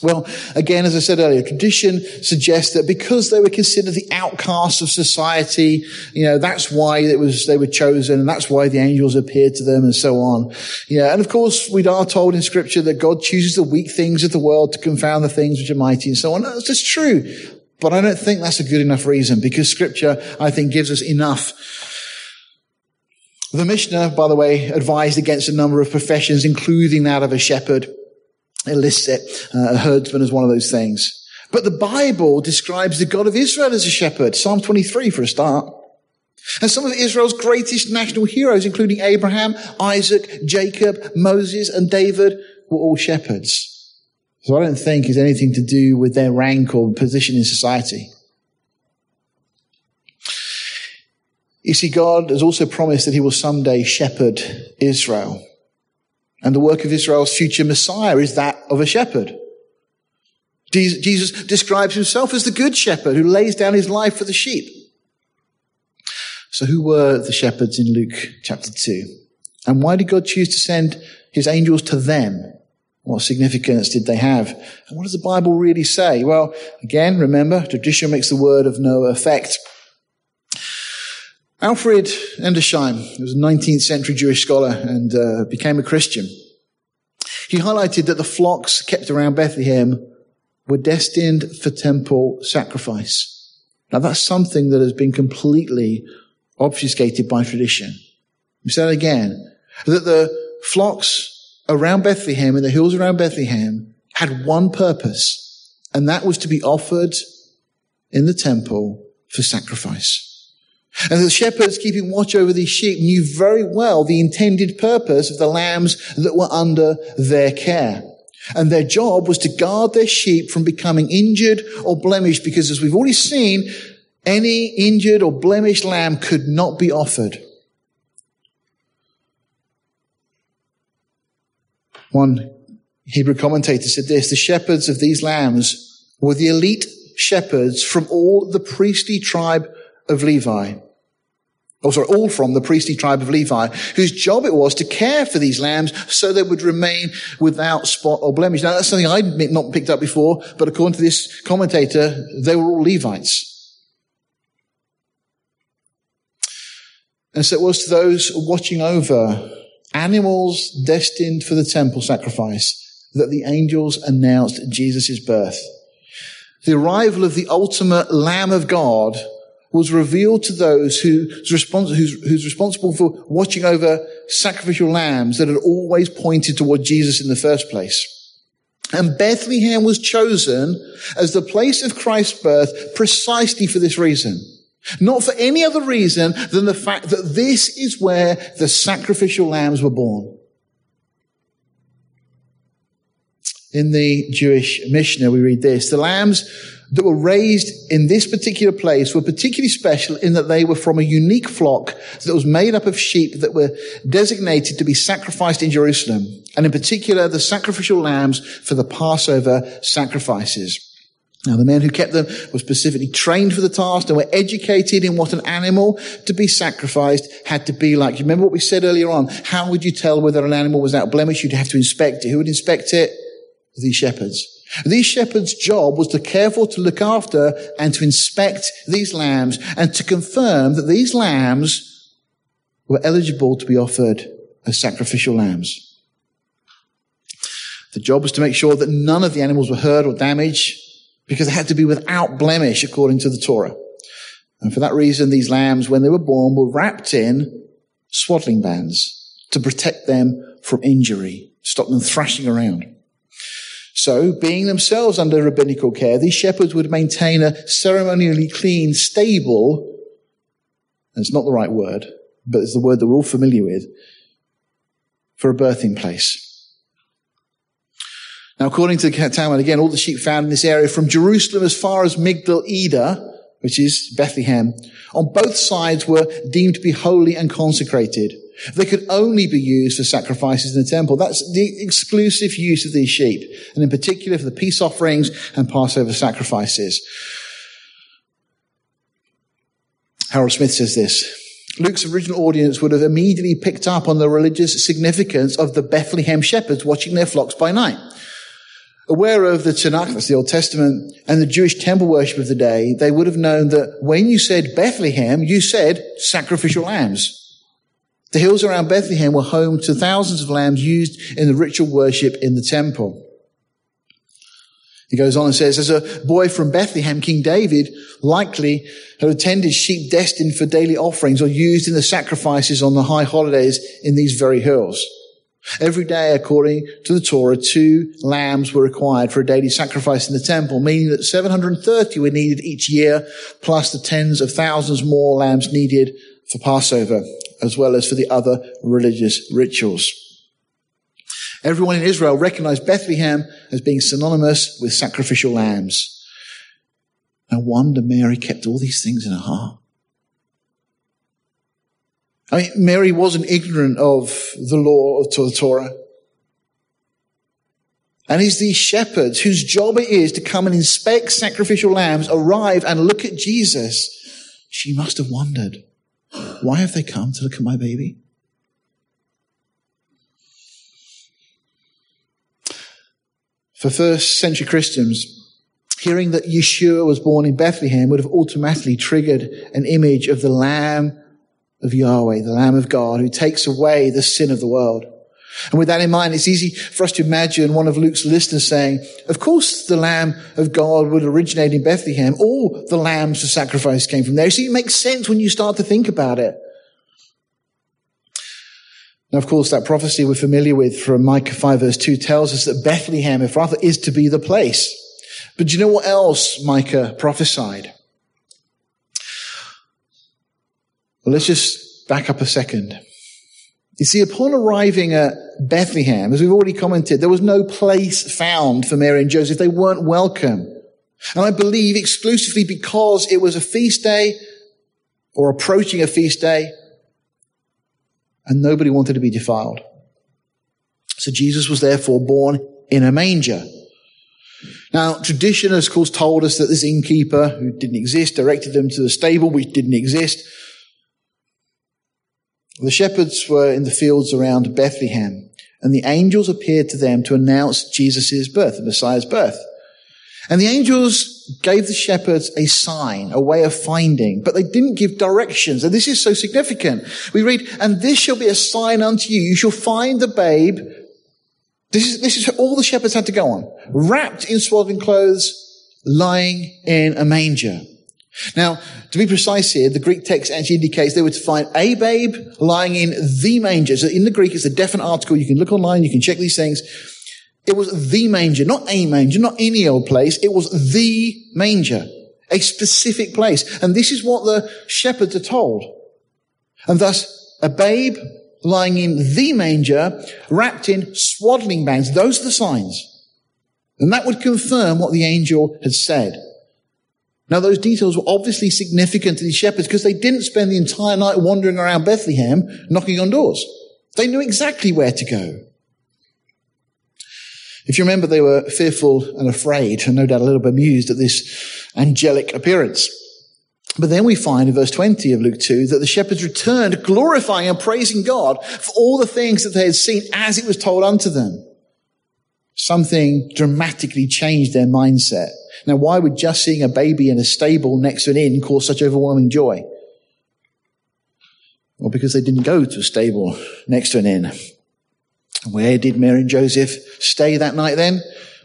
Well, again, as I said earlier, tradition suggests that because they were considered the outcasts of society, you know, that's why it was, they were chosen and that's why the angels appeared to them and so on. Yeah. And of course, we are told in scripture that God chooses the weak things of the world to confound the things which are mighty and so on. That's just true. But I don't think that's a good enough reason because scripture, I think, gives us enough the Mishnah, by the way, advised against a number of professions, including that of a shepherd. It lists it, uh, a herdsman as one of those things. But the Bible describes the God of Israel as a shepherd. Psalm 23 for a start. And some of Israel's greatest national heroes, including Abraham, Isaac, Jacob, Moses, and David, were all shepherds. So I don't think it's anything to do with their rank or position in society. You see, God has also promised that he will someday shepherd Israel. And the work of Israel's future Messiah is that of a shepherd. Jesus describes himself as the good shepherd who lays down his life for the sheep. So who were the shepherds in Luke chapter 2? And why did God choose to send his angels to them? What significance did they have? And what does the Bible really say? Well, again, remember, tradition makes the word of no effect. Alfred Edersheim was a 19th century Jewish scholar and uh, became a Christian. He highlighted that the flocks kept around Bethlehem were destined for temple sacrifice. Now that's something that has been completely obfuscated by tradition. We that again, that the flocks around Bethlehem and the hills around Bethlehem had one purpose, and that was to be offered in the temple for sacrifice. And the shepherds keeping watch over these sheep knew very well the intended purpose of the lambs that were under their care. And their job was to guard their sheep from becoming injured or blemished because as we've already seen, any injured or blemished lamb could not be offered. One Hebrew commentator said this, the shepherds of these lambs were the elite shepherds from all the priestly tribe of Levi. Oh, sorry, all from the priestly tribe of Levi, whose job it was to care for these lambs so they would remain without spot or blemish. Now, that's something I'd not picked up before, but according to this commentator, they were all Levites. And so it was to those watching over animals destined for the temple sacrifice that the angels announced Jesus' birth. The arrival of the ultimate Lamb of God was revealed to those who's, respons- who's, who's responsible for watching over sacrificial lambs that had always pointed toward Jesus in the first place. And Bethlehem was chosen as the place of Christ's birth precisely for this reason. Not for any other reason than the fact that this is where the sacrificial lambs were born. In the Jewish Mishnah, we read this. The lambs that were raised in this particular place were particularly special in that they were from a unique flock that was made up of sheep that were designated to be sacrificed in Jerusalem. And in particular, the sacrificial lambs for the Passover sacrifices. Now, the men who kept them were specifically trained for the task and were educated in what an animal to be sacrificed had to be like. You remember what we said earlier on? How would you tell whether an animal was out blemish? You'd have to inspect it. Who would inspect it? These shepherds. These shepherds' job was to care for, to look after, and to inspect these lambs and to confirm that these lambs were eligible to be offered as sacrificial lambs. The job was to make sure that none of the animals were hurt or damaged because they had to be without blemish according to the Torah. And for that reason, these lambs, when they were born, were wrapped in swaddling bands to protect them from injury, stop them thrashing around. So, being themselves under rabbinical care, these shepherds would maintain a ceremonially clean stable. And It's not the right word, but it's the word that we're all familiar with for a birthing place. Now, according to the Talmud, again, all the sheep found in this area from Jerusalem as far as Migdal Eder, which is Bethlehem, on both sides were deemed to be holy and consecrated. They could only be used for sacrifices in the temple. That's the exclusive use of these sheep, and in particular for the peace offerings and Passover sacrifices. Harold Smith says this. Luke's original audience would have immediately picked up on the religious significance of the Bethlehem shepherds watching their flocks by night. Aware of the Tanakh, that's the Old Testament, and the Jewish temple worship of the day, they would have known that when you said Bethlehem, you said sacrificial lambs. The hills around Bethlehem were home to thousands of lambs used in the ritual worship in the temple. He goes on and says, as a boy from Bethlehem, King David likely had attended sheep destined for daily offerings or used in the sacrifices on the high holidays in these very hills. Every day, according to the Torah, two lambs were required for a daily sacrifice in the temple, meaning that 730 were needed each year, plus the tens of thousands more lambs needed for Passover, as well as for the other religious rituals. Everyone in Israel recognized Bethlehem as being synonymous with sacrificial lambs. No wonder Mary kept all these things in her heart. I mean, Mary wasn't ignorant of the law of the Torah. And it's these shepherds whose job it is to come and inspect sacrificial lambs, arrive and look at Jesus. She must have wondered, why have they come to look at my baby? For first century Christians, hearing that Yeshua was born in Bethlehem would have automatically triggered an image of the Lamb of Yahweh, the Lamb of God, who takes away the sin of the world. And with that in mind, it's easy for us to imagine one of Luke's listeners saying, of course the Lamb of God would originate in Bethlehem. All the lambs for sacrifice came from there. So it makes sense when you start to think about it. Now, of course, that prophecy we're familiar with from Micah 5 verse 2 tells us that Bethlehem, Ephratah, is to be the place. But do you know what else Micah prophesied? Well, let's just back up a second. You see, upon arriving at Bethlehem, as we've already commented, there was no place found for Mary and Joseph. They weren't welcome. And I believe exclusively because it was a feast day or approaching a feast day and nobody wanted to be defiled. So Jesus was therefore born in a manger. Now, tradition has, of course, told us that this innkeeper, who didn't exist, directed them to the stable, which didn't exist. The shepherds were in the fields around Bethlehem, and the angels appeared to them to announce Jesus' birth, the Messiah's birth. And the angels gave the shepherds a sign, a way of finding, but they didn't give directions. And this is so significant. We read, and this shall be a sign unto you. You shall find the babe. This is, this is all the shepherds had to go on. Wrapped in swaddling clothes, lying in a manger. Now, to be precise here, the Greek text actually indicates they were to find a babe lying in the manger. So in the Greek, it's a definite article. You can look online, you can check these things. It was the manger, not a manger, not any old place. It was the manger, a specific place. And this is what the shepherds are told. And thus, a babe lying in the manger, wrapped in swaddling bands. Those are the signs. And that would confirm what the angel had said. Now, those details were obviously significant to these shepherds because they didn't spend the entire night wandering around Bethlehem knocking on doors. They knew exactly where to go. If you remember, they were fearful and afraid, and no doubt a little bemused at this angelic appearance. But then we find in verse 20 of Luke 2 that the shepherds returned glorifying and praising God for all the things that they had seen as it was told unto them. Something dramatically changed their mindset. Now, why would just seeing a baby in a stable next to an inn cause such overwhelming joy? Well, because they didn't go to a stable next to an inn. Where did Mary and Joseph stay that night then?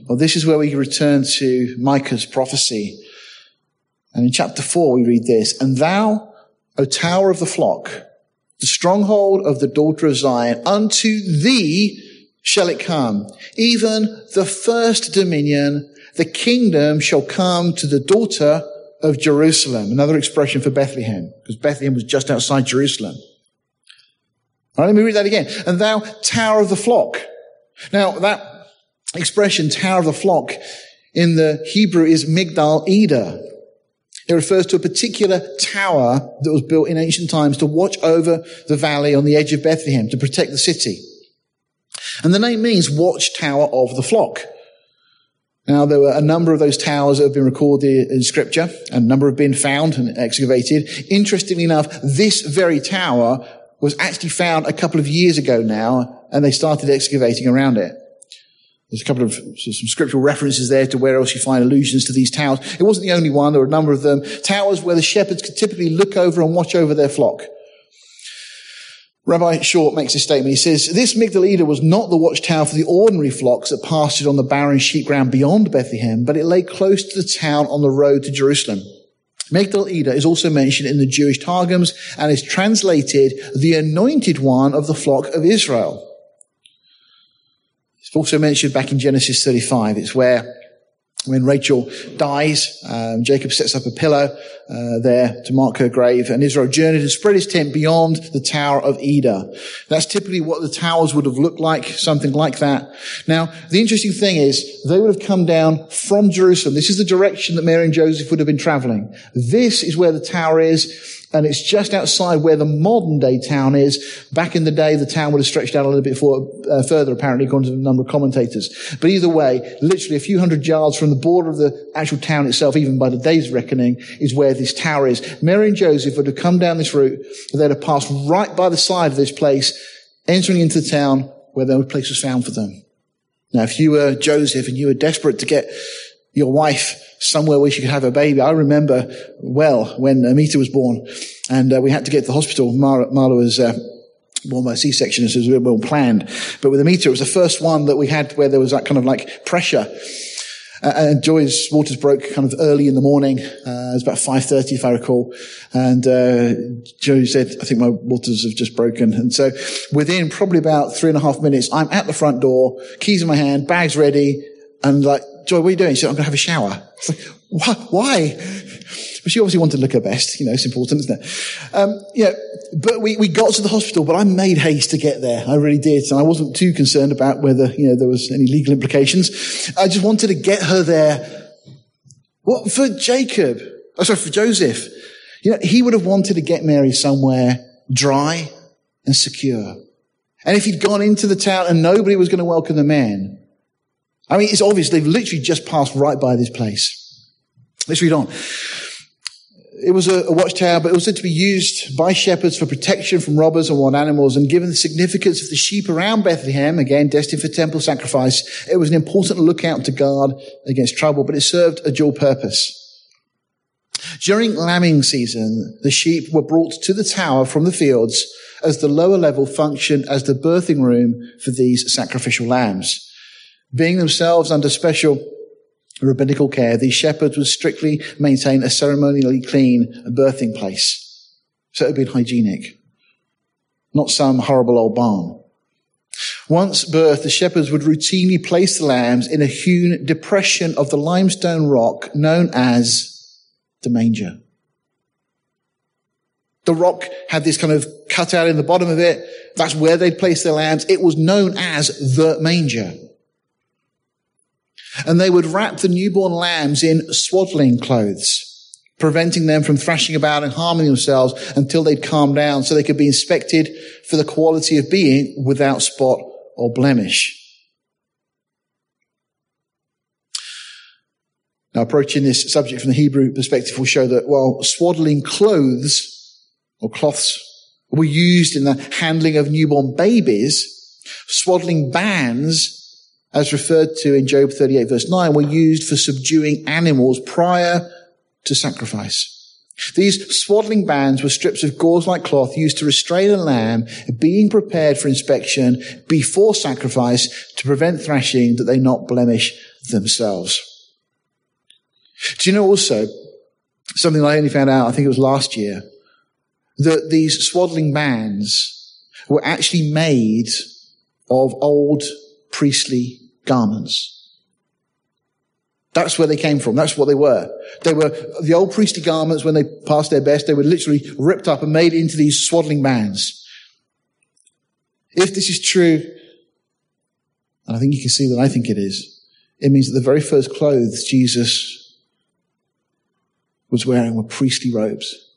Well, this is where we return to Micah's prophecy. And in chapter 4, we read this And thou, O tower of the flock, the stronghold of the daughter of Zion, unto thee shall it come, even the first dominion, the kingdom shall come to the daughter of Jerusalem. Another expression for Bethlehem, because Bethlehem was just outside Jerusalem. Right, let me read that again. And thou, tower of the flock. Now, that expression, tower of the flock, in the Hebrew is Migdal Eder. It refers to a particular tower that was built in ancient times to watch over the valley on the edge of Bethlehem to protect the city. And the name means watchtower of the flock. Now, there were a number of those towers that have been recorded in scripture, and a number have been found and excavated. Interestingly enough, this very tower was actually found a couple of years ago now, and they started excavating around it. There's a couple of some scriptural references there to where else you find allusions to these towers. It wasn't the only one. There were a number of them. Towers where the shepherds could typically look over and watch over their flock. Rabbi Short makes a statement. He says, this Migdal Eder was not the watchtower for the ordinary flocks that pastured on the barren sheep ground beyond Bethlehem, but it lay close to the town on the road to Jerusalem. Migdal Eder is also mentioned in the Jewish Targums and is translated the anointed one of the flock of Israel. It's also mentioned back in Genesis 35. It's where when Rachel dies, um, Jacob sets up a pillar uh, there to mark her grave, and Israel journeyed and spread his tent beyond the Tower of Eder. That's typically what the towers would have looked like, something like that. Now, the interesting thing is, they would have come down from Jerusalem. This is the direction that Mary and Joseph would have been traveling. This is where the tower is and it's just outside where the modern day town is. Back in the day, the town would have stretched out a little bit for, uh, further, apparently, according to a number of commentators. But either way, literally a few hundred yards from the border of the actual town itself, even by the day's reckoning, is where this tower is. Mary and Joseph would have come down this route, they'd have passed right by the side of this place, entering into the town where no place was found for them. Now, if you were Joseph and you were desperate to get your wife somewhere where she could have a baby. I remember well when Amita was born and uh, we had to get to the hospital. Marla, Marla was, uh, born by C-section, so it was well planned. But with Amita, it was the first one that we had where there was that kind of like pressure. Uh, and Joy's waters broke kind of early in the morning. Uh, it was about 5.30 if I recall. And, uh, said, I think my waters have just broken. And so within probably about three and a half minutes, I'm at the front door, keys in my hand, bags ready, and like Joy, what are you doing? She said, I'm going to have a shower. It's like, why? But she obviously wanted to look her best. You know, it's important, isn't it? Um, yeah, but we, we got to the hospital, but I made haste to get there. I really did. And I wasn't too concerned about whether, you know, there was any legal implications. I just wanted to get her there. What? For Jacob. Oh, sorry, for Joseph. You know, he would have wanted to get Mary somewhere dry and secure. And if he'd gone into the town and nobody was going to welcome the man, I mean, it's obvious they've literally just passed right by this place. Let's read on. It was a, a watchtower, but it was said to be used by shepherds for protection from robbers and wild animals. And given the significance of the sheep around Bethlehem, again, destined for temple sacrifice, it was an important lookout to guard against trouble, but it served a dual purpose. During lambing season, the sheep were brought to the tower from the fields as the lower level functioned as the birthing room for these sacrificial lambs. Being themselves under special rabbinical care, these shepherds would strictly maintain a ceremonially clean birthing place. So it would be hygienic. Not some horrible old barn. Once birthed, the shepherds would routinely place the lambs in a hewn depression of the limestone rock known as the manger. The rock had this kind of cutout in the bottom of it. That's where they'd place their lambs. It was known as the manger. And they would wrap the newborn lambs in swaddling clothes, preventing them from thrashing about and harming themselves until they'd calm down so they could be inspected for the quality of being without spot or blemish. Now, approaching this subject from the Hebrew perspective will show that while swaddling clothes or cloths were used in the handling of newborn babies, swaddling bands as referred to in Job 38 verse 9, were used for subduing animals prior to sacrifice. These swaddling bands were strips of gauze-like cloth used to restrain a lamb being prepared for inspection before sacrifice to prevent thrashing that they not blemish themselves. Do you know also something I only found out, I think it was last year, that these swaddling bands were actually made of old priestly garments. That's where they came from. That's what they were. They were the old priestly garments when they passed their best. They were literally ripped up and made into these swaddling bands. If this is true, and I think you can see that I think it is, it means that the very first clothes Jesus was wearing were priestly robes.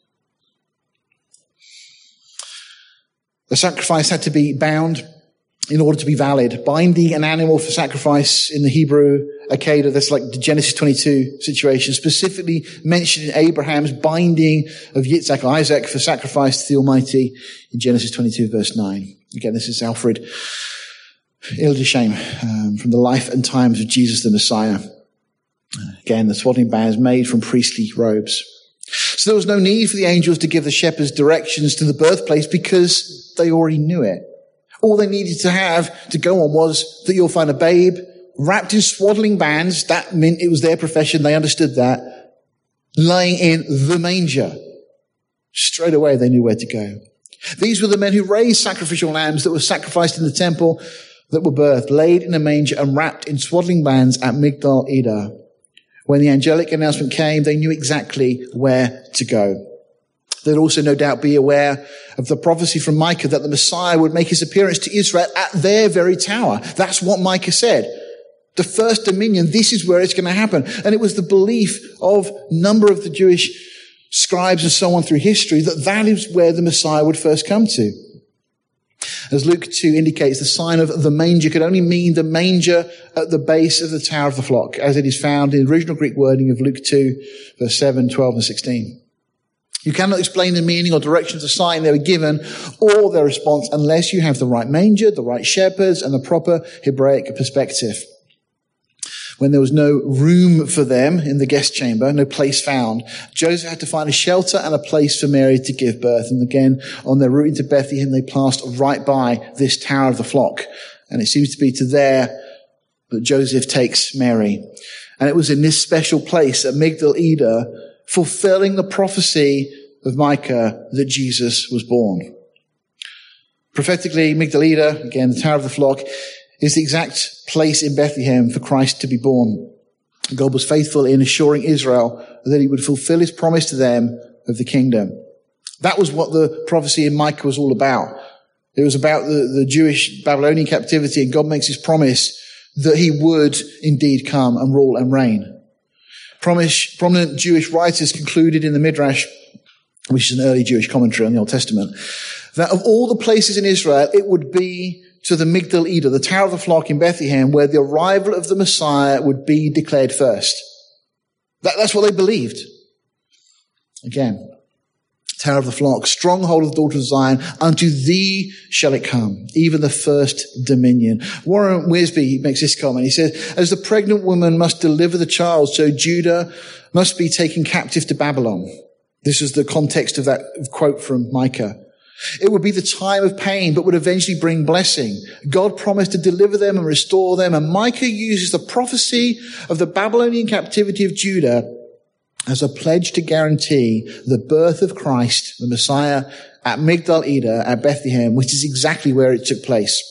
The sacrifice had to be bound in order to be valid. Binding an animal for sacrifice in the Hebrew Akedah, that's like the Genesis 22 situation, specifically mentioned in Abraham's binding of Yitzhak, Isaac, for sacrifice to the Almighty in Genesis 22 verse 9. Again, this is Alfred Edersheim um, from the life and times of Jesus the Messiah. Again, the swaddling bands made from priestly robes. So there was no need for the angels to give the shepherds directions to the birthplace because they already knew it. All they needed to have to go on was that you'll find a babe wrapped in swaddling bands. That meant it was their profession. They understood that. Lying in the manger. Straight away they knew where to go. These were the men who raised sacrificial lambs that were sacrificed in the temple that were birthed, laid in a manger and wrapped in swaddling bands at Migdal Eder. When the angelic announcement came, they knew exactly where to go. They'd also no doubt be aware of the prophecy from Micah that the Messiah would make his appearance to Israel at their very tower. That's what Micah said. The first dominion, this is where it's going to happen. And it was the belief of number of the Jewish scribes and so on through history that that is where the Messiah would first come to. As Luke 2 indicates, the sign of the manger could only mean the manger at the base of the Tower of the Flock, as it is found in the original Greek wording of Luke 2, verse 7, 12, and 16. You cannot explain the meaning or direction of the sign they were given or their response unless you have the right manger, the right shepherds, and the proper Hebraic perspective when there was no room for them in the guest chamber, no place found, Joseph had to find a shelter and a place for Mary to give birth. And again, on their route into Bethlehem, they passed right by this tower of the flock. And it seems to be to there that Joseph takes Mary. And it was in this special place at Migdal Eder, fulfilling the prophecy of Micah that Jesus was born. Prophetically, Migdal Eder, again, the tower of the flock, is the exact place in Bethlehem for Christ to be born. God was faithful in assuring Israel that he would fulfill his promise to them of the kingdom. That was what the prophecy in Micah was all about. It was about the, the Jewish Babylonian captivity and God makes his promise that he would indeed come and rule and reign. Prominent Jewish writers concluded in the Midrash, which is an early Jewish commentary on the Old Testament, that of all the places in Israel, it would be to the Migdal Eder, the Tower of the Flock in Bethlehem, where the arrival of the Messiah would be declared first. That, that's what they believed. Again, Tower of the Flock, stronghold of the daughter of Zion, unto thee shall it come, even the first dominion. Warren Wiersbe makes this comment. He says, as the pregnant woman must deliver the child, so Judah must be taken captive to Babylon. This is the context of that quote from Micah. It would be the time of pain, but would eventually bring blessing. God promised to deliver them and restore them. And Micah uses the prophecy of the Babylonian captivity of Judah as a pledge to guarantee the birth of Christ, the Messiah, at Migdal Eder at Bethlehem, which is exactly where it took place.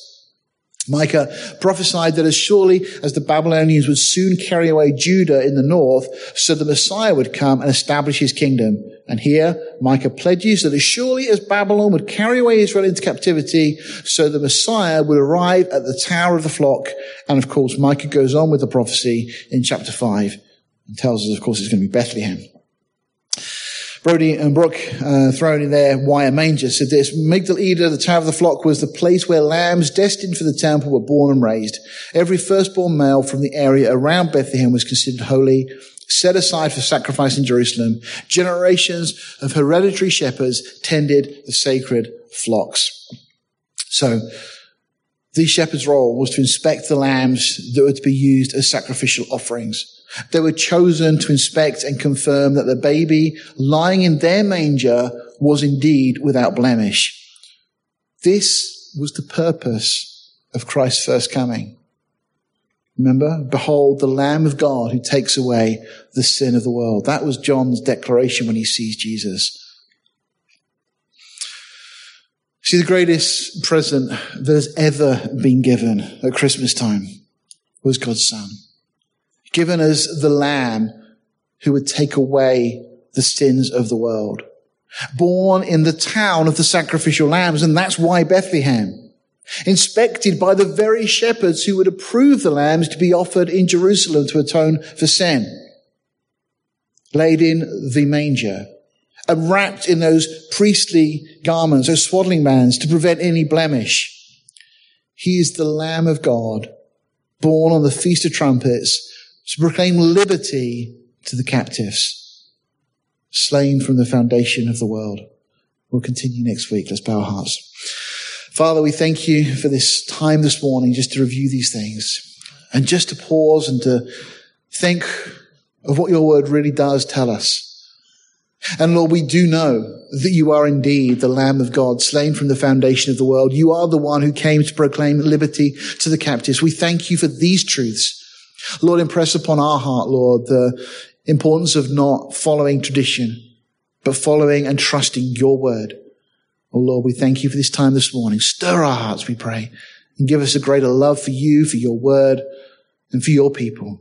Micah prophesied that as surely as the Babylonians would soon carry away Judah in the north, so the Messiah would come and establish his kingdom. And here, Micah pledges that as surely as Babylon would carry away Israel into captivity, so the Messiah would arrive at the tower of the flock. And of course, Micah goes on with the prophecy in chapter 5 and tells us, of course, it's going to be Bethlehem. Brody and Brooke, uh, thrown in there, why a manger, said this, Migdal Eder, the tower of the flock, was the place where lambs destined for the temple were born and raised. Every firstborn male from the area around Bethlehem was considered holy, set aside for sacrifice in Jerusalem. Generations of hereditary shepherds tended the sacred flocks. So, the shepherd's role was to inspect the lambs that were to be used as sacrificial offerings. They were chosen to inspect and confirm that the baby lying in their manger was indeed without blemish. This was the purpose of Christ's first coming. Remember, behold the Lamb of God who takes away the sin of the world. That was John's declaration when he sees Jesus. See, the greatest present that has ever been given at Christmas time was God's Son given as the lamb who would take away the sins of the world. Born in the town of the sacrificial lambs, and that's why Bethlehem. Inspected by the very shepherds who would approve the lambs to be offered in Jerusalem to atone for sin. laid in the manger, and wrapped in those priestly garments, those swaddling bands to prevent any blemish. He is the Lamb of God, born on the Feast of Trumpets to proclaim liberty to the captives, slain from the foundation of the world. We'll continue next week. Let's bow our hearts. Father, we thank you for this time this morning just to review these things and just to pause and to think of what your word really does tell us. And Lord, we do know that you are indeed the Lamb of God, slain from the foundation of the world. You are the one who came to proclaim liberty to the captives. We thank you for these truths. Lord, impress upon our heart, Lord, the importance of not following tradition, but following and trusting your word. Oh Lord, we thank you for this time this morning. Stir our hearts, we pray, and give us a greater love for you, for your word, and for your people.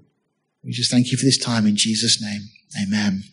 We just thank you for this time in Jesus' name. Amen.